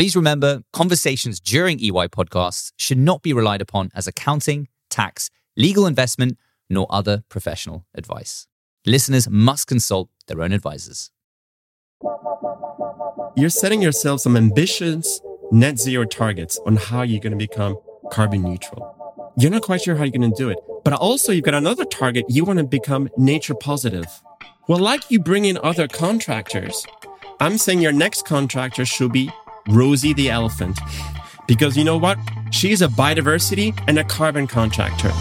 Please remember, conversations during EY podcasts should not be relied upon as accounting, tax, legal investment, nor other professional advice. Listeners must consult their own advisors. You're setting yourself some ambitious net zero targets on how you're going to become carbon neutral. You're not quite sure how you're going to do it, but also you've got another target. You want to become nature positive. Well, like you bring in other contractors, I'm saying your next contractor should be Rosie the elephant. Because you know what? She's a biodiversity and a carbon contractor.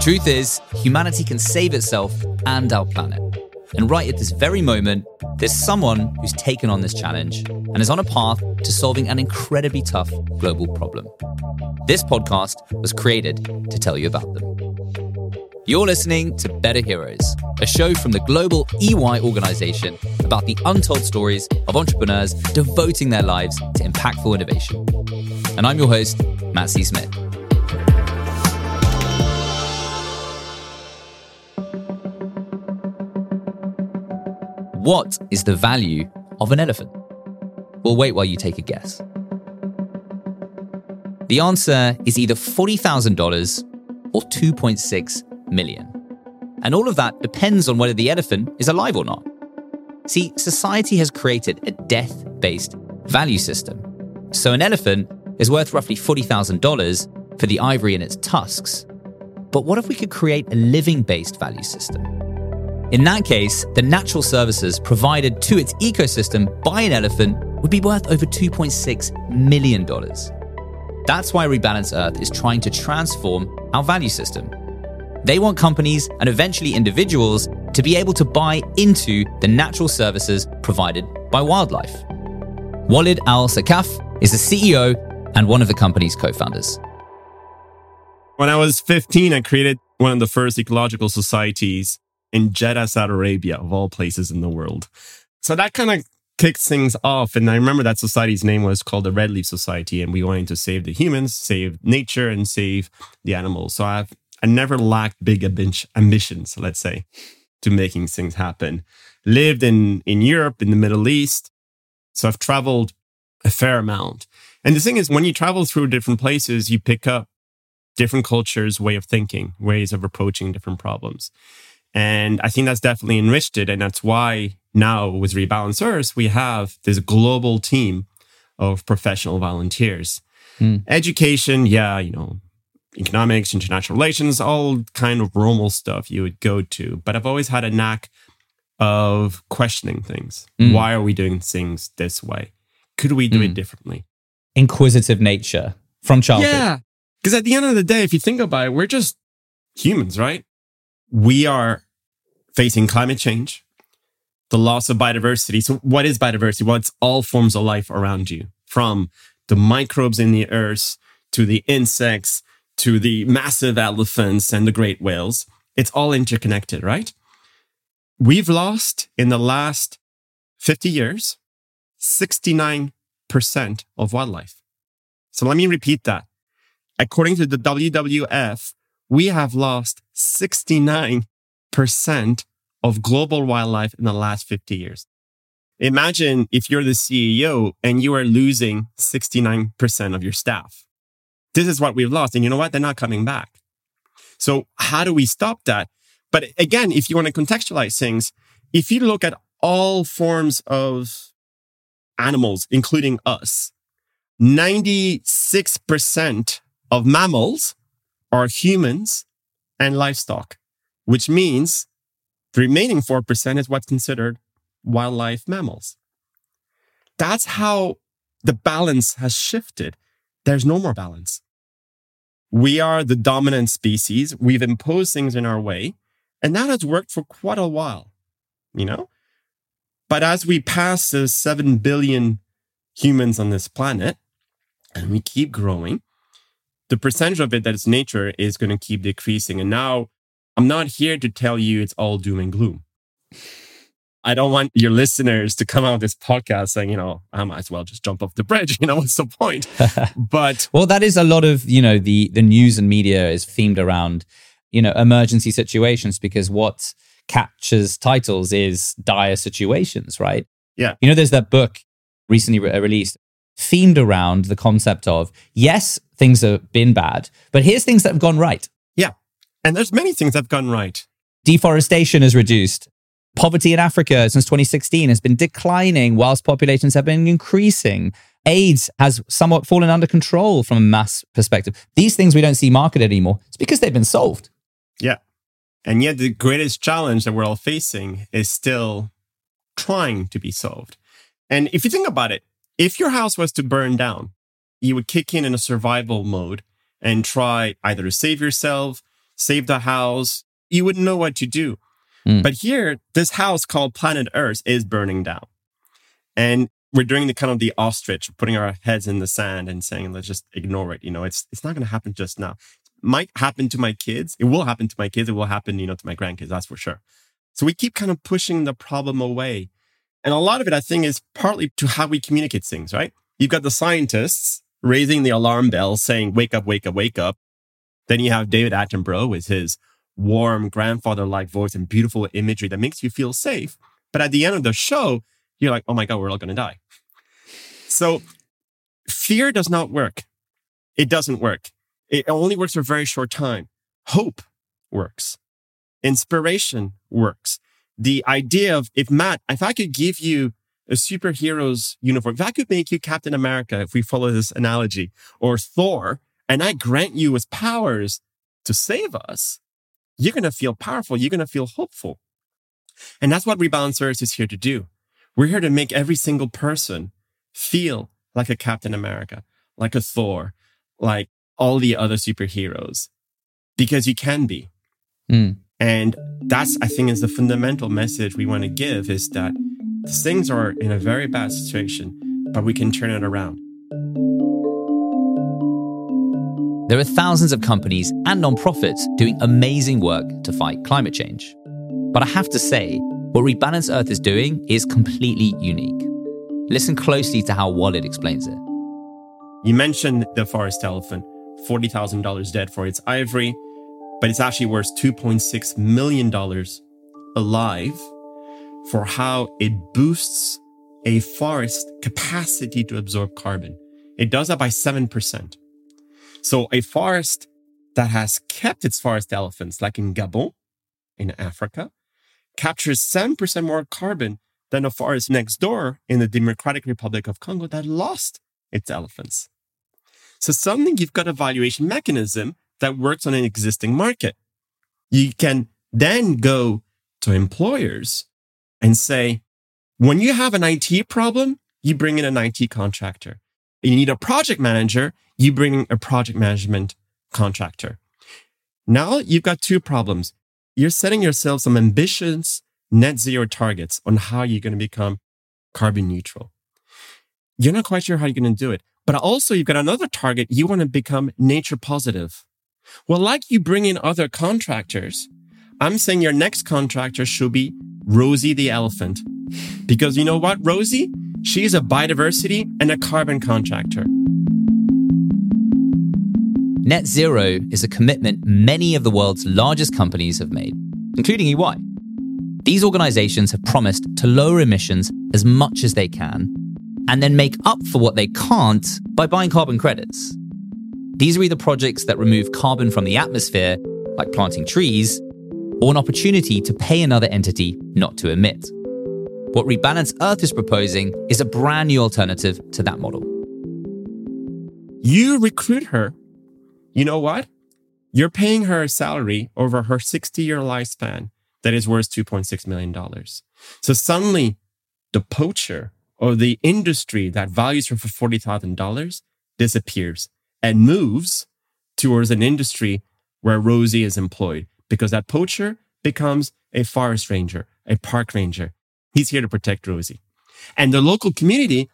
Truth is, humanity can save itself and our planet. And right at this very moment, there's someone who's taken on this challenge and is on a path to solving an incredibly tough global problem. This podcast was created to tell you about them. You're listening to Better Heroes, a show from the global EY organization about the untold stories of entrepreneurs devoting their lives to impactful innovation. And I'm your host, Matt C. Smith. What is the value of an elephant? We'll wait while you take a guess. The answer is either $40,000 or 2.6 million. And all of that depends on whether the elephant is alive or not. See, society has created a death based value system. So an elephant is worth roughly $40,000 for the ivory in its tusks. But what if we could create a living based value system? In that case, the natural services provided to its ecosystem by an elephant would be worth over $2.6 million. That's why Rebalance Earth is trying to transform our value system. They want companies and eventually individuals to be able to buy into the natural services provided by wildlife. Walid Al Saqqaf is the CEO and one of the company's co founders. When I was 15, I created one of the first ecological societies in Jeddah, Saudi Arabia, of all places in the world. So that kind of kicked things off. And I remember that society's name was called the Red Leaf Society. And we wanted to save the humans, save nature, and save the animals. So I've I never lacked big ambitions, let's say, to making things happen. Lived in, in Europe, in the Middle East. So I've traveled a fair amount. And the thing is, when you travel through different places, you pick up different cultures, way of thinking, ways of approaching different problems. And I think that's definitely enriched it. And that's why now with Rebalance Earth, we have this global team of professional volunteers. Mm. Education, yeah, you know, economics, international relations, all kind of normal stuff you would go to. But I've always had a knack of questioning things. Mm. Why are we doing things this way? Could we do mm. it differently? Inquisitive nature from childhood. Yeah. Because at the end of the day, if you think about it, we're just humans, right? We are facing climate change, the loss of biodiversity. So, what is biodiversity? Well, it's all forms of life around you, from the microbes in the earth to the insects to the massive elephants and the great whales. It's all interconnected, right? We've lost in the last 50 years 69% of wildlife. So let me repeat that. According to the WWF, we have lost 69% of global wildlife in the last 50 years. Imagine if you're the CEO and you are losing 69% of your staff. This is what we've lost. And you know what? They're not coming back. So how do we stop that? But again, if you want to contextualize things, if you look at all forms of animals, including us, 96% of mammals are humans and livestock, which means the remaining 4% is what's considered wildlife mammals. That's how the balance has shifted. There's no more balance. We are the dominant species. We've imposed things in our way, and that has worked for quite a while, you know? But as we pass the 7 billion humans on this planet, and we keep growing, the percentage of it that is nature is going to keep decreasing. And now I'm not here to tell you it's all doom and gloom. I don't want your listeners to come out of this podcast saying, you know, I might as well just jump off the bridge. You know, what's the point? But well, that is a lot of, you know, the the news and media is themed around you know, emergency situations because what captures titles is dire situations, right? Yeah. You know, there's that book recently re- uh, released themed around the concept of yes, things have been bad, but here's things that have gone right. Yeah. And there's many things that have gone right. Deforestation is reduced. Poverty in Africa since 2016 has been declining whilst populations have been increasing. AIDS has somewhat fallen under control from a mass perspective. These things we don't see marketed anymore. It's because they've been solved. Yeah. And yet the greatest challenge that we're all facing is still trying to be solved. And if you think about it, if your house was to burn down, you would kick in in a survival mode and try either to save yourself, save the house. You wouldn't know what to do. Mm. But here, this house called planet Earth is burning down. And we're doing the kind of the ostrich, putting our heads in the sand and saying, let's just ignore it. You know, it's it's not gonna happen just now. It might happen to my kids. It will happen to my kids. It will happen, you know, to my grandkids, that's for sure. So we keep kind of pushing the problem away. And a lot of it, I think, is partly to how we communicate things, right? You've got the scientists raising the alarm bell saying, wake up, wake up, wake up. Then you have David Attenborough with his warm grandfather like voice and beautiful imagery that makes you feel safe. But at the end of the show, you're like, oh my God, we're all going to die. So fear does not work. It doesn't work. It only works for a very short time. Hope works. Inspiration works. The idea of if Matt, if I could give you a superhero's uniform, if I could make you Captain America, if we follow this analogy, or Thor, and I grant you his powers to save us, you're going to feel powerful. You're going to feel hopeful. And that's what Rebalance Earth is here to do. We're here to make every single person feel like a Captain America, like a Thor, like all the other superheroes, because you can be. Mm. And that's, I think, is the fundamental message we want to give is that things are in a very bad situation, but we can turn it around. There are thousands of companies and nonprofits doing amazing work to fight climate change. But I have to say, what Rebalance Earth is doing is completely unique. Listen closely to how Walid explains it. You mentioned the forest elephant, $40,000 dead for its ivory, but it's actually worth $2.6 million alive for how it boosts a forest capacity to absorb carbon. It does that by 7%. So a forest that has kept its forest elephants, like in Gabon, in Africa, captures 7% more carbon than a forest next door in the Democratic Republic of Congo that lost its elephants. So suddenly you've got a valuation mechanism that works on an existing market. You can then go to employers and say, when you have an IT problem, you bring in an IT contractor. You need a project manager, you bring a project management contractor. Now you've got two problems. You're setting yourself some ambitious net zero targets on how you're going to become carbon neutral. You're not quite sure how you're going to do it, but also you've got another target. You want to become nature positive. Well, like you bring in other contractors, I'm saying your next contractor should be Rosie the elephant. Because you know what, Rosie? She's a biodiversity and a carbon contractor. Net zero is a commitment many of the world's largest companies have made, including EY. These organizations have promised to lower emissions as much as they can and then make up for what they can't by buying carbon credits. These are either projects that remove carbon from the atmosphere, like planting trees, or an opportunity to pay another entity not to emit. What Rebalance Earth is proposing is a brand new alternative to that model. You recruit her you know what? You're paying her a salary over her 60 year lifespan that is worth $2.6 million. So suddenly the poacher or the industry that values her for $40,000 disappears and moves towards an industry where Rosie is employed because that poacher becomes a forest ranger, a park ranger. He's here to protect Rosie. And the local community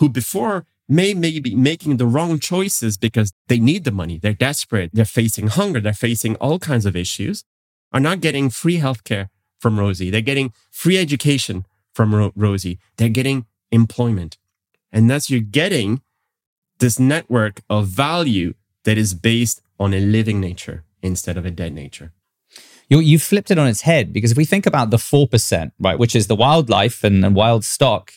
who before may maybe be making the wrong choices because they need the money. They're desperate. They're facing hunger. They're facing all kinds of issues are not getting free healthcare from Rosie. They're getting free education from Ro- Rosie. They're getting employment. And thus you're getting this network of value that is based on a living nature instead of a dead nature. You you flipped it on its head because if we think about the 4%, right, which is the wildlife and, and wild stock,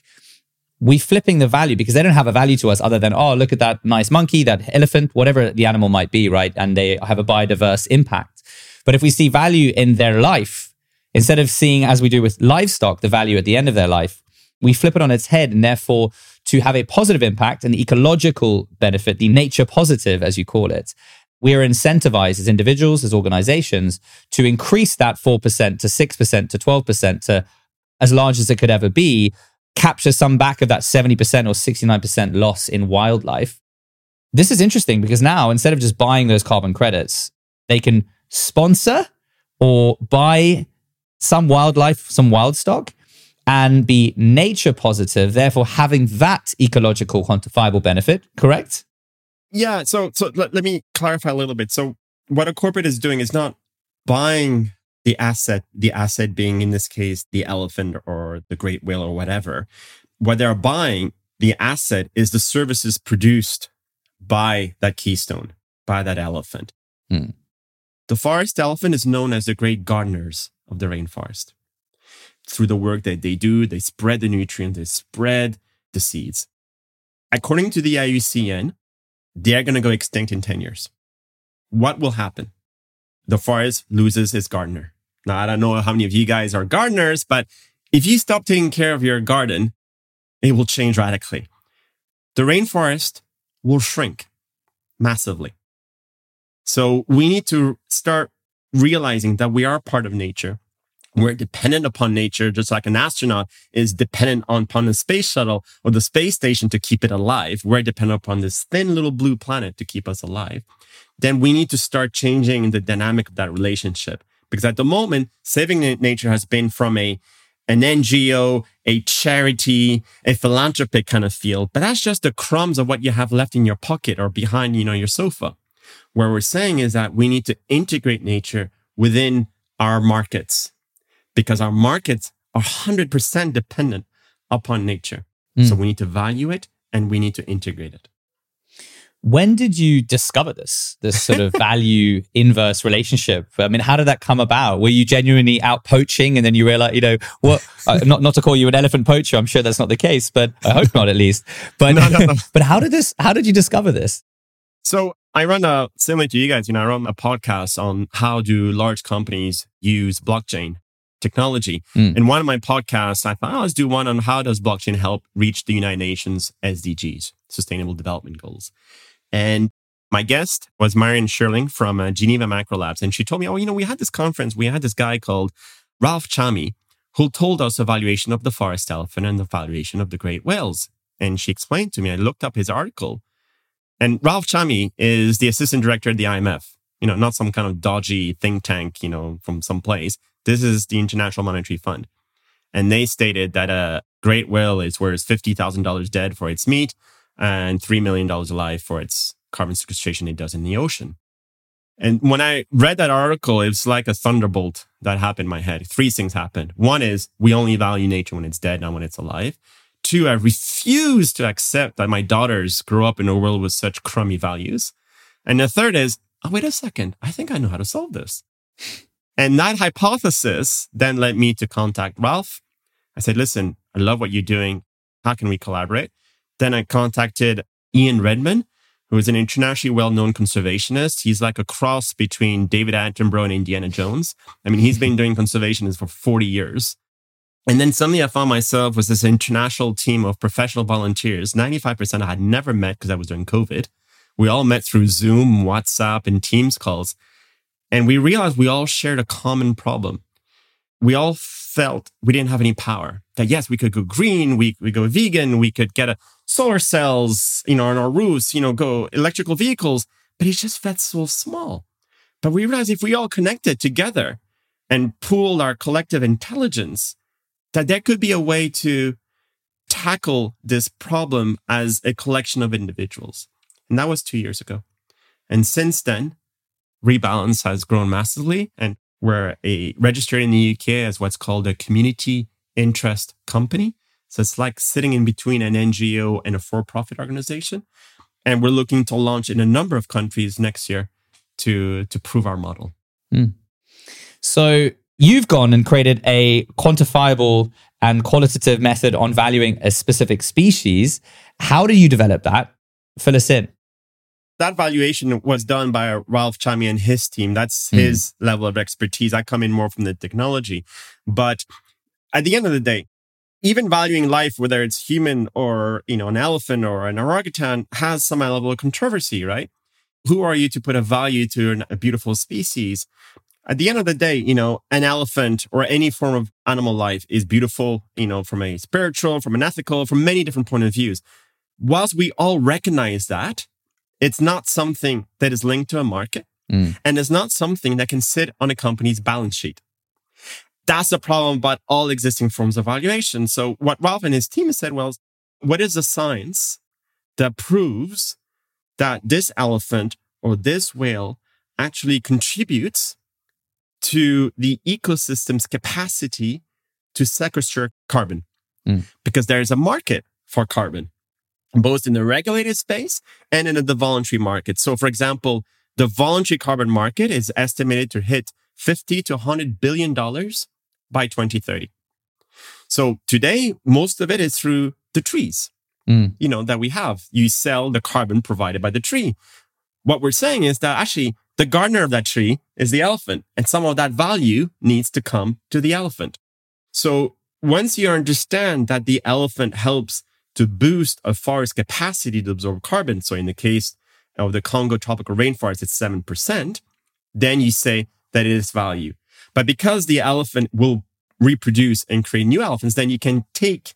we're flipping the value because they don't have a value to us other than, oh, look at that nice monkey, that elephant, whatever the animal might be, right? And they have a biodiverse impact. But if we see value in their life, instead of seeing, as we do with livestock, the value at the end of their life, we flip it on its head. And therefore, to have a positive impact and the ecological benefit, the nature positive, as you call it, we are incentivized as individuals, as organizations, to increase that 4% to 6% to 12% to as large as it could ever be, capture some back of that 70% or 69% loss in wildlife. This is interesting because now instead of just buying those carbon credits, they can sponsor or buy some wildlife, some wild stock, and be nature positive, therefore having that ecological quantifiable benefit, correct? Yeah. So, so let, let me clarify a little bit. So what a corporate is doing is not buying the asset, the asset being in this case, the elephant or the great whale or whatever. What they're buying, the asset is the services produced by that keystone, by that elephant. Hmm. The forest elephant is known as the great gardeners of the rainforest. Through the work that they do, they spread the nutrients, they spread the seeds. According to the IUCN, they're going to go extinct in 10 years. What will happen? The forest loses its gardener. Now, I don't know how many of you guys are gardeners, but if you stop taking care of your garden, it will change radically. The rainforest will shrink massively. So we need to start realizing that we are part of nature. We're dependent upon nature, just like an astronaut is dependent upon the space shuttle or the space station to keep it alive. We're dependent upon this thin little blue planet to keep us alive. Then we need to start changing the dynamic of that relationship. Because at the moment, saving nature has been from a an NGO, a charity, a philanthropic kind of field, but that's just the crumbs of what you have left in your pocket or behind, you know, your sofa. Where we're saying is that we need to integrate nature within our markets because our markets are 100% dependent upon nature. Mm. So we need to value it and we need to integrate it. When did you discover this, this sort of value inverse relationship? I mean, how did that come about? Were you genuinely out poaching and then you realize, you know, what, uh, not, not to call you an elephant poacher. I'm sure that's not the case, but I hope not at least. But, no, no, no. but how did this, how did you discover this? So I run a, similar to you guys, you know, I run a podcast on how do large companies use blockchain technology. Mm. In one of my podcasts, I thought, oh, let's do one on how does blockchain help reach the United Nations SDGs, Sustainable Development Goals. And my guest was Marion Sherling from uh, Geneva Macro Labs. And she told me, oh, you know, we had this conference, we had this guy called Ralph Chami, who told us a valuation of the forest elephant and the valuation of the great whales. And she explained to me, I looked up his article. And Ralph Chami is the assistant director at the IMF, you know, not some kind of dodgy think tank, you know, from some place. This is the International Monetary Fund. And they stated that a great whale is worth $50,000 dead for its meat and $3 million alive for its carbon sequestration it does in the ocean. And when I read that article, it was like a thunderbolt that happened in my head. Three things happened. One is we only value nature when it's dead, not when it's alive. Two, I refuse to accept that my daughters grow up in a world with such crummy values. And the third is, oh, wait a second. I think I know how to solve this. And that hypothesis then led me to contact Ralph. I said, listen, I love what you're doing. How can we collaborate? Then I contacted Ian Redmond, who is an internationally well-known conservationist. He's like a cross between David Attenborough and Indiana Jones. I mean, he's been doing conservation for 40 years. And then suddenly I found myself with this international team of professional volunteers. 95% I had never met because I was during COVID. We all met through Zoom, WhatsApp, and Teams calls. And we realized we all shared a common problem. We all felt we didn't have any power. That yes, we could go green, we we go vegan, we could get a solar cells, you know, on our roofs, you know, go electrical vehicles, but it just felt so small. But we realized if we all connected together and pooled our collective intelligence, that there could be a way to tackle this problem as a collection of individuals. And that was two years ago. And since then, Rebalance has grown massively and we're a, registered in the UK as what's called a community interest company. So it's like sitting in between an NGO and a for-profit organization. And we're looking to launch in a number of countries next year to, to prove our model. Mm. So you've gone and created a quantifiable and qualitative method on valuing a specific species. How do you develop that? Fill us in. That valuation was done by Ralph Chami and his team. That's hmm. his mm. level of expertise. I come in more from the technology. But at the end of the day, even valuing life, whether it's human or, you know, an elephant or an orangutan has some level of controversy, right? Who are you to put a value to a beautiful species? At the end of the day, you know, an elephant or any form of animal life is beautiful, you know, from a spiritual, from an ethical, from many different point of views. Whilst we all recognize that, it's not something that is linked to a market mm. and it's not something that can sit on a company's balance sheet that's the problem about all existing forms of valuation. So what Ralph and his team said was, what is the science that proves that this elephant or this whale actually contributes to the ecosystem's capacity to sequester carbon? Mm. Because there is a market for carbon, both in the regulated space and in the voluntary market. So for example, the voluntary carbon market is estimated to hit 50 to 100 billion dollars by 2030. So today, most of it is through the trees, mm. you know, that we have. You sell the carbon provided by the tree. What we're saying is that actually the gardener of that tree is the elephant and some of that value needs to come to the elephant. So once you understand that the elephant helps to boost a forest capacity to absorb carbon. So in the case of the Congo tropical rainforest, it's 7%. Then you say that it is value. But because the elephant will reproduce and create new elephants, then you can take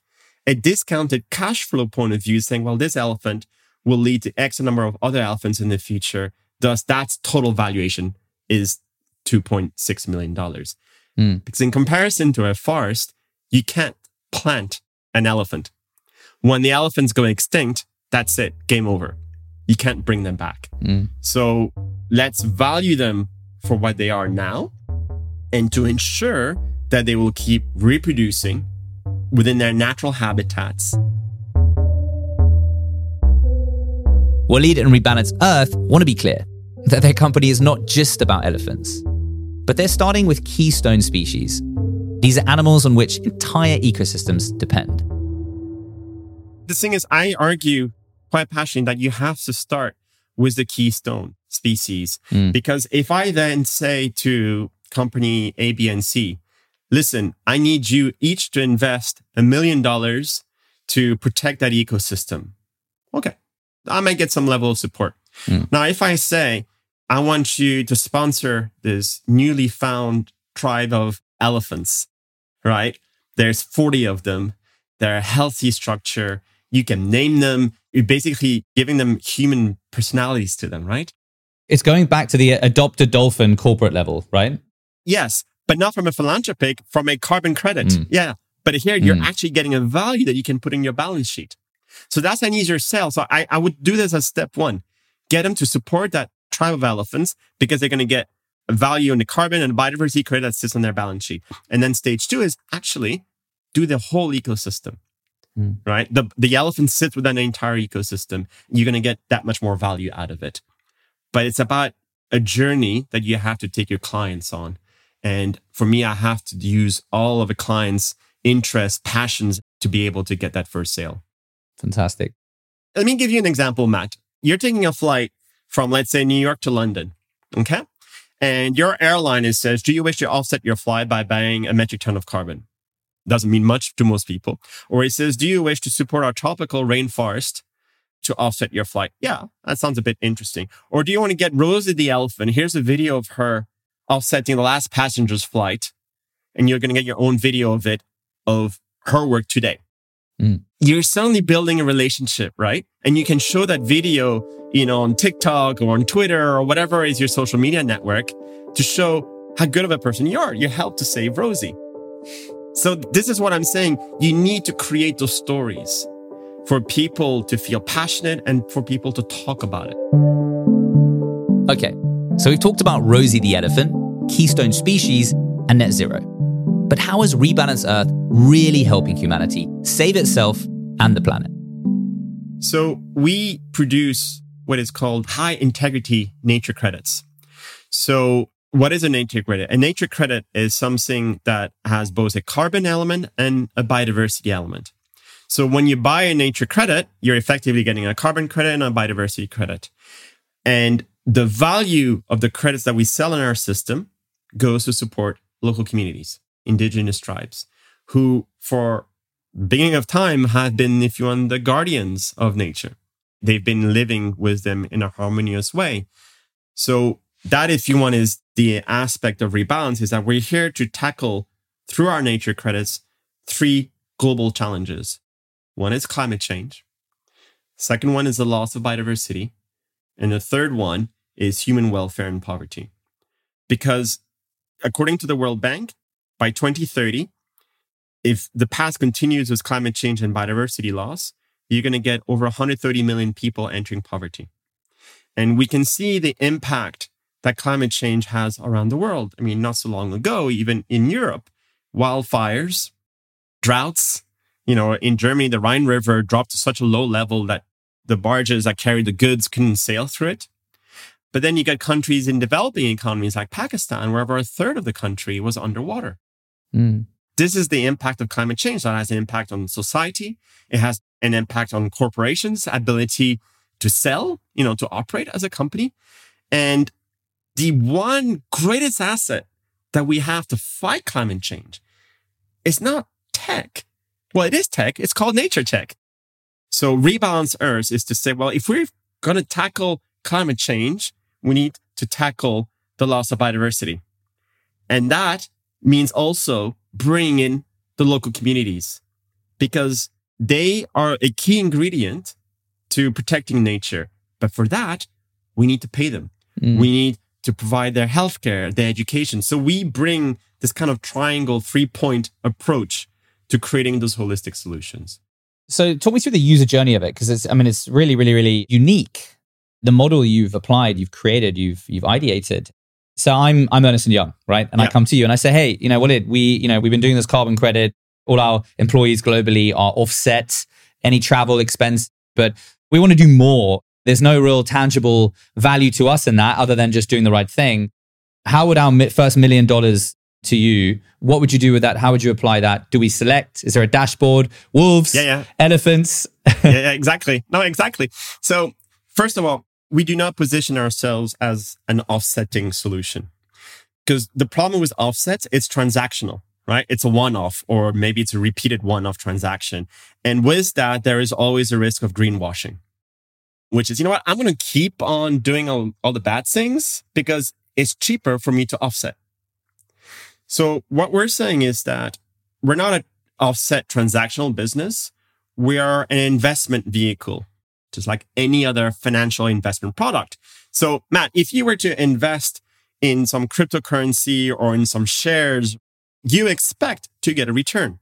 a discounted cash flow point of view saying, well, this elephant will lead to X number of other elephants in the future. Thus, that's total valuation is $2.6 million. Mm. Because in comparison to a forest, you can't plant an elephant. When the elephants go extinct, that's it, game over. You can't bring them back. Mm. So let's value them for what they are now and to ensure that they will keep reproducing within their natural habitats. Walid and Rebalance Earth want to be clear that their company is not just about elephants, but they're starting with keystone species. These are animals on which entire ecosystems depend. The thing is, I argue quite passionately that you have to start with the keystone species. Mm. Because if I then say to company A, B, and C, listen, I need you each to invest a million dollars to protect that ecosystem. Okay. I might get some level of support. Mm. Now, if I say, I want you to sponsor this newly found tribe of elephants, right? There's 40 of them. They're a healthy structure. You can name them. You're basically giving them human personalities to them, right? It's going back to the adopt a dolphin corporate level, right? Yes, but not from a philanthropic, from a carbon credit. Mm. Yeah. But here you're mm. actually getting a value that you can put in your balance sheet. So that's an easier sell. So I, I would do this as step one. Get them to support that tribe of elephants because they're going to get value in the carbon and biodiversity credit that sits on their balance sheet. And then stage two is actually do the whole ecosystem. Mm. Right? The the elephant sits within the entire ecosystem. You're gonna get that much more value out of it. But it's about a journey that you have to take your clients on. And for me, I have to use all of a client's interests, passions to be able to get that first sale. Fantastic. Let me give you an example, Matt. You're taking a flight from, let's say, New York to London. Okay. And your airline is says, do you wish to offset your flight by buying a metric ton of carbon? Doesn't mean much to most people. Or it says, do you wish to support our tropical rainforest to offset your flight? Yeah, that sounds a bit interesting. Or do you want to get Rosie the elephant? Here's a video of her offsetting the last passenger's flight, and you're going to get your own video of it, of her work today. Mm. You're suddenly building a relationship, right? And you can show that video, you know, on TikTok or on Twitter or whatever is your social media network to show how good of a person you are. You helped to save Rosie. So this is what I'm saying. You need to create those stories for people to feel passionate and for people to talk about it. Okay. So we've talked about Rosie the elephant, keystone species, and net zero. But how is Rebalance Earth really helping humanity save itself and the planet? So we produce what is called high integrity nature credits. So what is a nature credit? A nature credit is something that has both a carbon element and a biodiversity element. So when you buy a nature credit, you're effectively getting a carbon credit and a biodiversity credit. And the value of the credits that we sell in our system goes to support local communities, indigenous tribes, who for beginning of time have been, if you want, the guardians of nature. They've been living with them in a harmonious way. So that, if you want, is the aspect of rebalance is that we're here to tackle through our nature credits three global challenges. One is climate change. Second one is the loss of biodiversity. And the third one is human welfare and poverty. Because according to the World Bank, by 2030, if the path continues with climate change and biodiversity loss, you're going to get over 130 million people entering poverty. And we can see the impact that climate change has around the world. I mean, not so long ago, even in Europe, wildfires, droughts, you know, in Germany, the Rhine River dropped to such a low level that the barges that carried the goods couldn't sail through it. But then you get countries in developing economies like Pakistan, where over a third of the country was underwater. Mm. This is the impact of climate change. That has an impact on society. It has an impact on corporations' ability to sell, you know, to operate as a company. And the one greatest asset that we have to fight climate change is not tech. Well, it is tech. It's called nature tech. So rebalance Earth is to say, well, if we're going to tackle climate change, we need to tackle the loss of biodiversity. And that means also bringing in the local communities because they are a key ingredient to protecting nature. But for that, we need to pay them. Mm. We need to provide their healthcare, their education. So we bring this kind of triangle three point approach to creating those holistic solutions. So talk me through the user journey of it because it's I mean it's really really really unique. The model you've applied, you've created, you've you've ideated. So I'm I'm Ernst and Young, right? And yeah. I come to you and I say, "Hey, you know, what did we, you know, we've been doing this carbon credit. All our employees globally are offset any travel expense, but we want to do more. There's no real tangible value to us in that other than just doing the right thing. How would our first million dollars to you. What would you do with that? How would you apply that? Do we select? Is there a dashboard? Wolves? Yeah, yeah. Elephants? yeah, yeah, exactly. No, exactly. So, first of all, we do not position ourselves as an offsetting solution because the problem with offsets, it's transactional, right? It's a one off or maybe it's a repeated one off transaction. And with that, there is always a risk of greenwashing, which is, you know what? I'm going to keep on doing all, all the bad things because it's cheaper for me to offset. So what we're saying is that we're not an offset transactional business. We are an investment vehicle, just like any other financial investment product. So Matt, if you were to invest in some cryptocurrency or in some shares, you expect to get a return.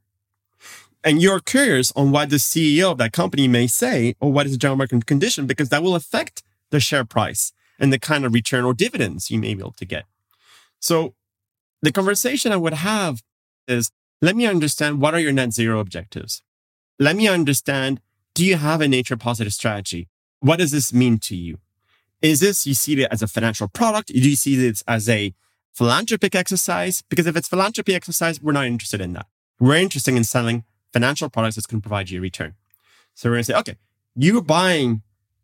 And you're curious on what the CEO of that company may say or what is the general market condition, because that will affect the share price and the kind of return or dividends you may be able to get. So the conversation I would have is let me understand what are your net zero objectives? Let me understand do you have a nature positive strategy? What does this mean to you? Is this you see it as a financial product? Do you see this as a philanthropic exercise? Because if it's philanthropy exercise, we're not interested in that. We're interested in selling financial products that's going to provide you a return. So we're going to say, okay, you buying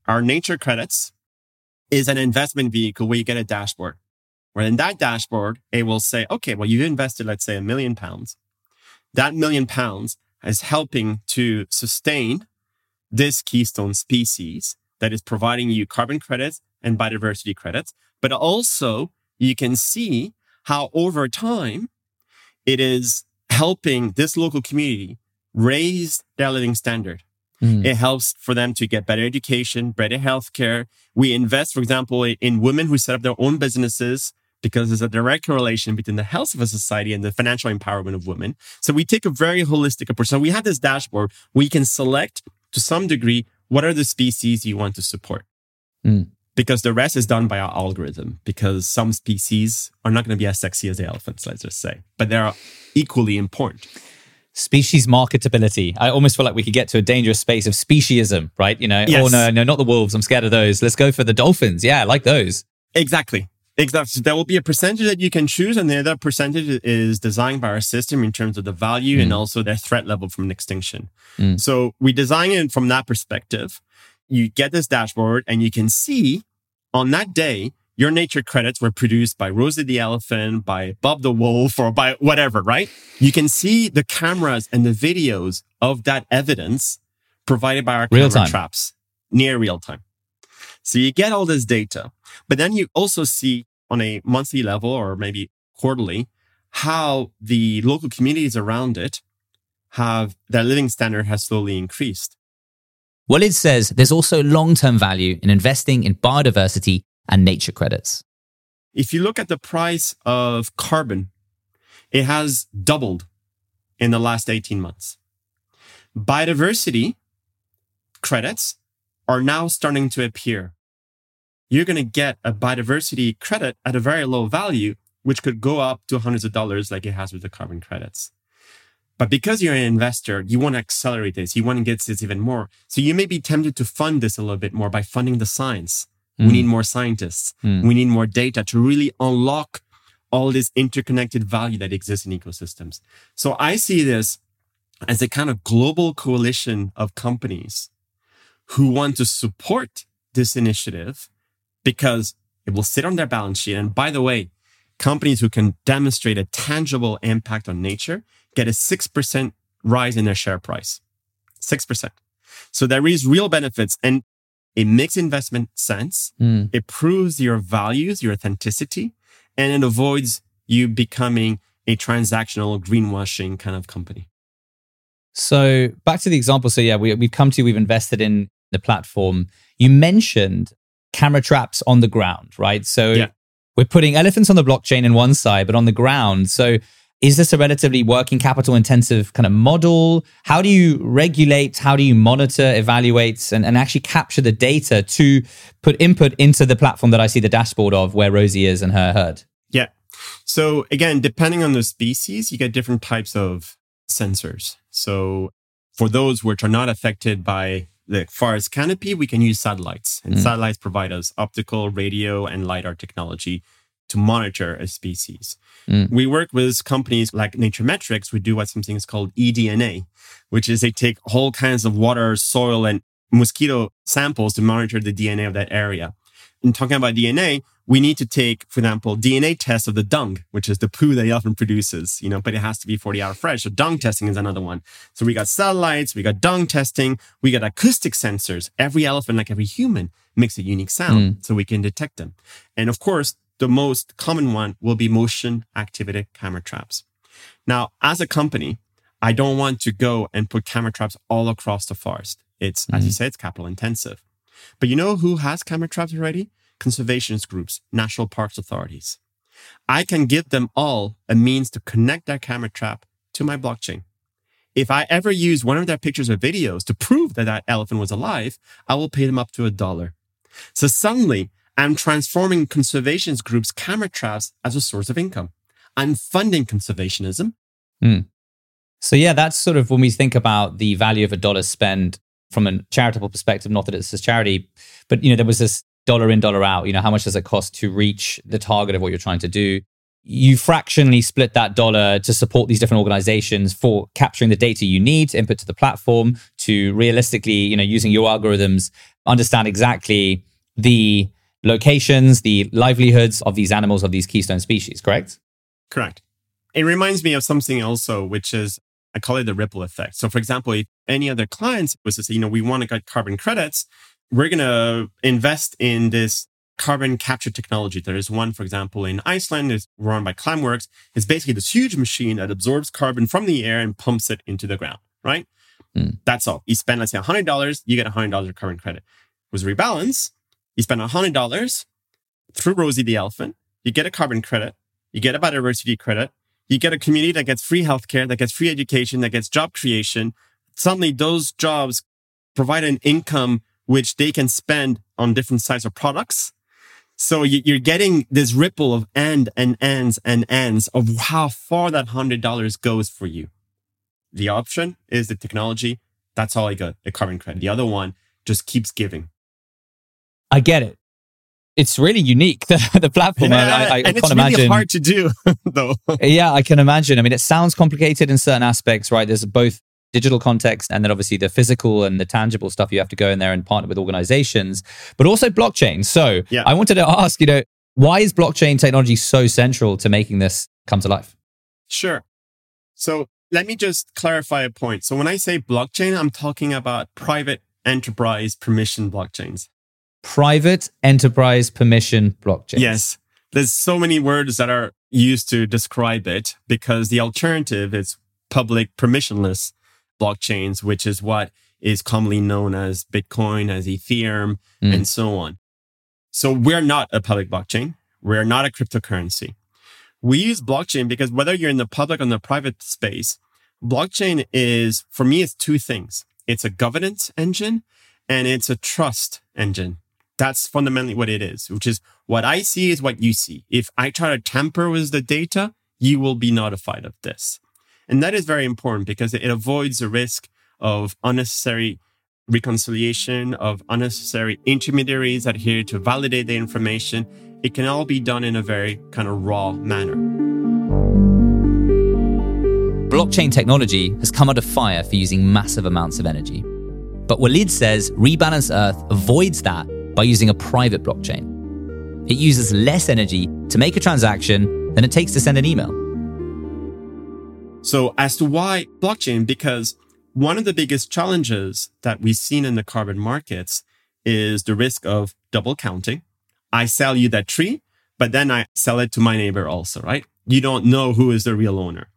our nature credits is an investment vehicle where you get a dashboard. Where in that dashboard, it will say, okay, well, you've invested, let's say a million pounds. That million pounds is helping to sustain this keystone species that is providing you carbon credits and biodiversity credits. But also you can see how over time it is helping this local community raise their living standard. Mm. It helps for them to get better education, better healthcare. We invest, for example, in women who set up their own businesses because there's a direct correlation between the health of a society and the financial empowerment of women. So we take a very holistic approach. So we have this dashboard. We can select to some degree what are the species you want to support. Mm. Because the rest is done by our algorithm, because some species are not going to be as sexy as the elephants, let's just say, but they're equally important species marketability. I almost feel like we could get to a dangerous space of speciesism, right? You know, yes. oh no, no, not the wolves. I'm scared of those. Let's go for the dolphins. Yeah, I like those. Exactly. Exactly. So there will be a percentage that you can choose, and the other percentage is designed by our system in terms of the value mm. and also their threat level from an extinction. Mm. So we design it from that perspective. You get this dashboard, and you can see on that day your nature credits were produced by Rosie the elephant, by Bob the wolf, or by whatever. Right? You can see the cameras and the videos of that evidence provided by our real camera time. traps near real time. So you get all this data, but then you also see on a monthly level or maybe quarterly how the local communities around it have their living standard has slowly increased. Walid says there's also long term value in investing in biodiversity and nature credits. If you look at the price of carbon, it has doubled in the last 18 months. Biodiversity credits are now starting to appear you're going to get a biodiversity credit at a very low value, which could go up to hundreds of dollars like it has with the carbon credits. But because you're an investor, you want to accelerate this. You want to get this even more. So you may be tempted to fund this a little bit more by funding the science. Mm. We need more scientists. Mm. We need more data to really unlock all this interconnected value that exists in ecosystems. So I see this as a kind of global coalition of companies who want to support this initiative because it will sit on their balance sheet. And by the way, companies who can demonstrate a tangible impact on nature get a 6% rise in their share price. 6%. So there is real benefits and it makes investment sense. Mm. It proves your values, your authenticity, and it avoids you becoming a transactional greenwashing kind of company. So back to the example. So yeah, we, we've come to, you, we've invested in the platform. You mentioned camera traps on the ground, right? So yeah. we're putting elephants on the blockchain in one side, but on the ground. So is this a relatively working capital intensive kind of model? How do you regulate? How do you monitor, evaluate, and, and actually capture the data to put input into the platform that I see the dashboard of where Rosie is and her herd? Yeah. So again, depending on the species, you get different types of sensors. So for those which are not affected by the forest canopy, we can use satellites. And mm. satellites provide us optical, radio, and LiDAR technology to monitor a species. Mm. We work with companies like NatureMetrics. We do what something is called eDNA, which is they take all kinds of water, soil, and mosquito samples to monitor the DNA of that area. In talking about DNA, we need to take, for example, DNA tests of the dung, which is the poo that often produces, you know, but it has to be 40 hour fresh. So dung testing is another one. So we got satellites, we got dung testing, we got acoustic sensors. Every elephant, like every human, makes a unique sound mm. so we can detect them. And of course, the most common one will be motion activated camera traps. Now, as a company, I don't want to go and put camera traps all across the forest. It's, mm. as you mm. say, it's capital intensive. But you know who has camera traps already? conservationist groups, national parks authorities. I can give them all a means to connect their camera trap to my blockchain. If I ever use one of their pictures or videos to prove that that elephant was alive, I will pay them up to a dollar. So suddenly I'm transforming conservation groups' camera traps as a source of income. I'm funding conservationism. Mm. So yeah, that's sort of when we think about the value of a dollar spent from a charitable perspective, not that it's a charity, but you know, there was this dollar in, dollar out. You know, how much does it cost to reach the target of what you're trying to do? You fractionally split that dollar to support these different organizations for capturing the data you need to input to the platform to realistically, you know, using your algorithms, understand exactly the locations, the livelihoods of these animals, of these keystone species, correct? Correct. It reminds me of something also, which is I call it the ripple effect. So, for example, if any other clients was to say, you know, we want to get carbon credits, we're going to invest in this carbon capture technology. There is one, for example, in Iceland, is run by Climeworks. It's basically this huge machine that absorbs carbon from the air and pumps it into the ground, right? Mm. That's all. You spend, let's say, $100, you get $100 of carbon credit. With Rebalance, you spend $100 through Rosie the Elephant, you get a carbon credit, you get a biodiversity credit, you get a community that gets free healthcare, that gets free education, that gets job creation. Suddenly, those jobs provide an income which they can spend on different types of products. So you're getting this ripple of and and ands and ands of how far that hundred dollars goes for you. The option is the technology. That's all I got, a carbon credit. The other one just keeps giving. I get it. it's really unique the, the platform. Yeah, I, I, I can't it's imagine. really hard to do, though. yeah, I can imagine. I mean, it sounds complicated in certain aspects, right? There's both digital context and then obviously the physical and the tangible stuff you have to go in there and partner with organizations, but also blockchain. So Yeah. I wanted to ask, you know, why is blockchain technology so central to making this come to life? Sure. So let me just clarify a point. So when I say blockchain, I'm talking about private enterprise permission blockchains. Private enterprise permission blockchain. Yes. There's so many words that are used to describe it because the alternative is public permissionless blockchains, which is what is commonly known as Bitcoin, as Ethereum, Mm. and so on. So we're not a public blockchain. We're not a cryptocurrency. We use blockchain because whether you're in the public or the private space, blockchain is, for me, it's two things. It's a governance engine and it's a trust engine. That's fundamentally what it is, which is what I see is what you see. If I try to tamper with the data, you will be notified of this. And that is very important because it avoids the risk of unnecessary reconciliation, of unnecessary intermediaries that are here to validate the information. It can all be done in a very kind of raw manner. Blockchain technology has come under fire for using massive amounts of energy. But Walid says Rebalance Earth avoids that by using a private blockchain. It uses less energy to make a transaction than it takes to send an email. So as to why blockchain, because one of the biggest challenges that we've seen in the carbon markets is the risk of double counting. I sell you that tree, but then I sell it to my neighbor also, right? You don't know who is the real owner.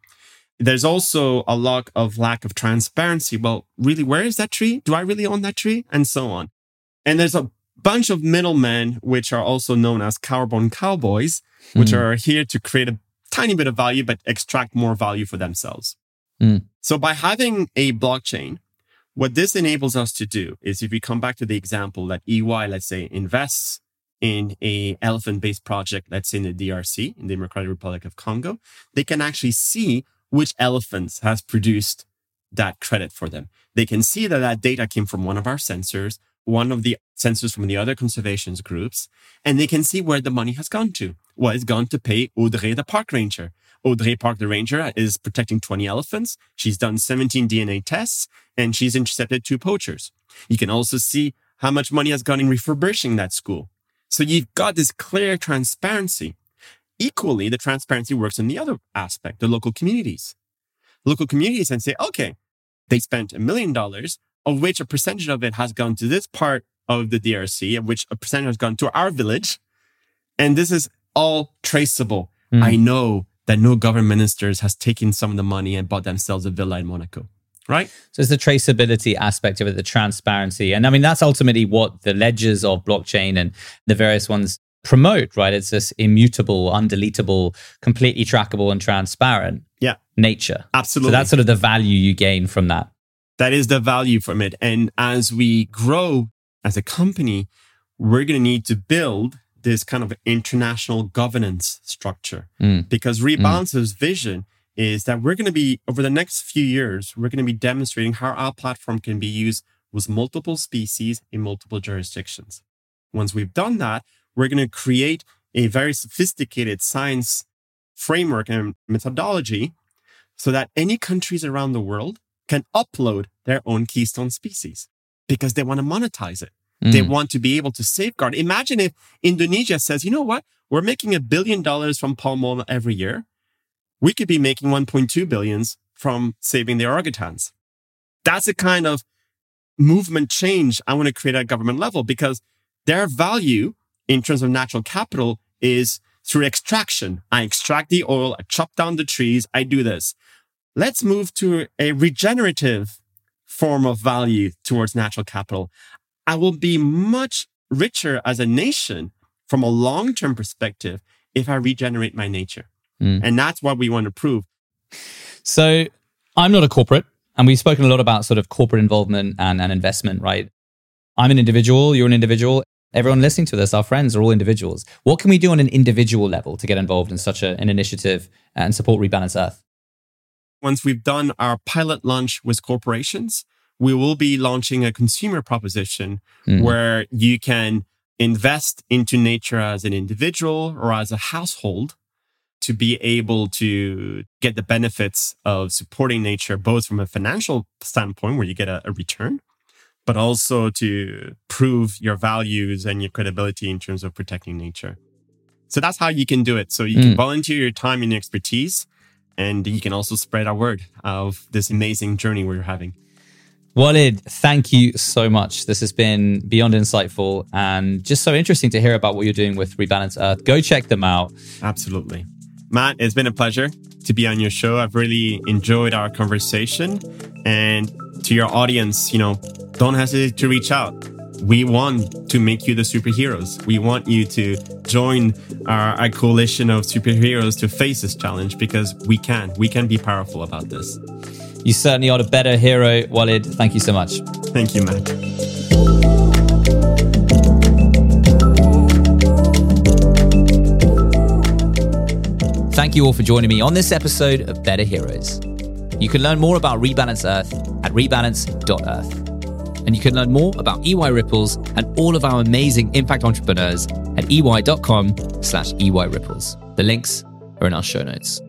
There's also a lot of lack of transparency. Well, really, where is that tree? Do I really own that tree? And so on. And there's a bunch of middlemen, which are also known as carbon cowboys, which Mm. are here to create a tiny bit of value, but extract more value for themselves. Mm. So by having a blockchain, what this enables us to do is if we come back to the example that EY, let's say, invests in a elephant-based project, let's say in the DRC, in the Democratic Republic of Congo, they can actually see which elephants has produced that credit for them. They can see that that data came from one of our sensors, one of the sensors from the other conservation groups, and they can see where the money has gone to. Well, it's gone to pay Audrey, the park ranger. Audrey Park, the ranger, is protecting 20 elephants. She's done 17 DNA tests and she's intercepted two poachers. You can also see how much money has gone in refurbishing that school. So you've got this clear transparency. Equally, the transparency works in the other aspect, the local communities. Local communities can say, okay, they spent a million dollars, of which a percentage of it has gone to this part of the DRC, of which a percentage has gone to our village. And this is all traceable. Mm. I know that no government ministers has taken some of the money and bought themselves a villa in Monaco, right? So it's the traceability aspect of it, the transparency. And I mean, that's ultimately what the ledgers of blockchain and the various ones promote, right? It's this immutable, undeletable, completely trackable and transparent Yeah. nature. Absolutely. So that's sort of the value you gain from that. That is the value from it. And as we grow as a company, we're going to need to build this kind of international governance structure Mm. because Rebalance's vision is that we're going to be, over the next few years, we're going to be demonstrating how our platform can be used with multiple species in multiple jurisdictions. Once we've done that, we're going to create a very sophisticated science framework and methodology so that any countries around the world can upload their own keystone species because they want to monetize it. They Mm. want to be able to safeguard. Imagine if Indonesia says, you know what? We're making a billion dollars from palm oil every year. We could be making 1.2 billions from saving the orangutans. That's the kind of movement change I want to create at government level because their value in terms of natural capital is through extraction. I extract the oil, I chop down the trees, I do this. Let's move to a regenerative form of value towards natural capital. I will be much richer as a nation from a long term perspective if I regenerate my nature. Mm. And that's what we want to prove. So I'm not a corporate, and we've spoken a lot about sort of corporate involvement and, and investment, right? I'm an individual, you're an individual. Everyone listening to this, our friends are all individuals. What can we do on an individual level to get involved in such a, an initiative and support Rebalance Earth? Once we've done our pilot launch with corporations, we will be launching a consumer proposition Mm. where you can invest into nature as an individual or as a household to be able to get the benefits of supporting nature, both from a financial standpoint where you get a, a return, but also to prove your values and your credibility in terms of protecting nature. So that's how you can do it. So you mm. can volunteer your time and expertise, and you can also spread our word of this amazing journey we're having. Walid, thank you so much. This has been beyond insightful and just so interesting to hear about what you're doing with Rebalance Earth. Go check them out. Absolutely. Matt, it's been a pleasure to be on your show. I've really enjoyed our conversation. And to your audience, you know, don't hesitate to reach out. We want to make you the superheroes. We want you to join our, our coalition of superheroes to face this challenge because we can. We can be powerful about this. You certainly are a better hero, Walid. Thank you so much. Thank you, Matt. Thank you all for joining me on this episode of Better Heroes. You can learn more about Rebalance Earth at rebalance.earth. And you can learn more about EY Ripples and all of our amazing impact entrepreneurs at ey.com slash eyripples. The links are in our show notes.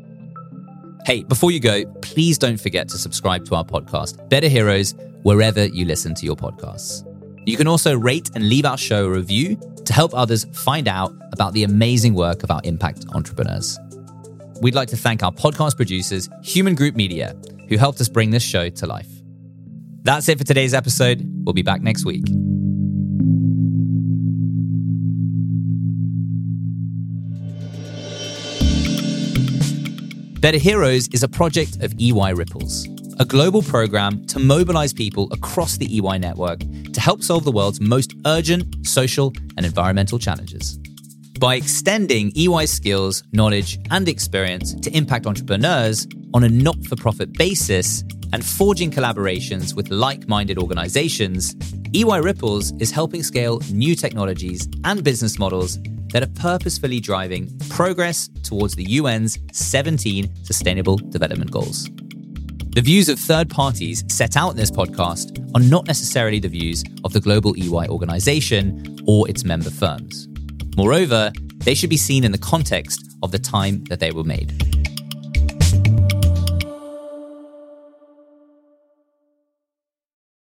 Hey, before you go, please don't forget to subscribe to our podcast, Better Heroes, wherever you listen to your podcasts. You can also rate and leave our show a review to help others find out about the amazing work of our impact entrepreneurs. We'd like to thank our podcast producers, Hueman Group Media, who helped us bring this show to life. That's it for today's episode. We'll be back next week. Better Heroes is a project of EY Ripples, a global program to mobilize people across the EY network to help solve the world's most urgent social and environmental challenges. By extending EY skills, knowledge, and experience to impact entrepreneurs on a not for profit basis and forging collaborations with like minded organizations, EY Ripples is helping scale new technologies and business models that are purposefully driving progress towards the UN's 17 Sustainable Development Goals. The views of third parties set out in this podcast are not necessarily the views of the global EY organization or its member firms. Moreover, they should be seen in the context of the time that they were made.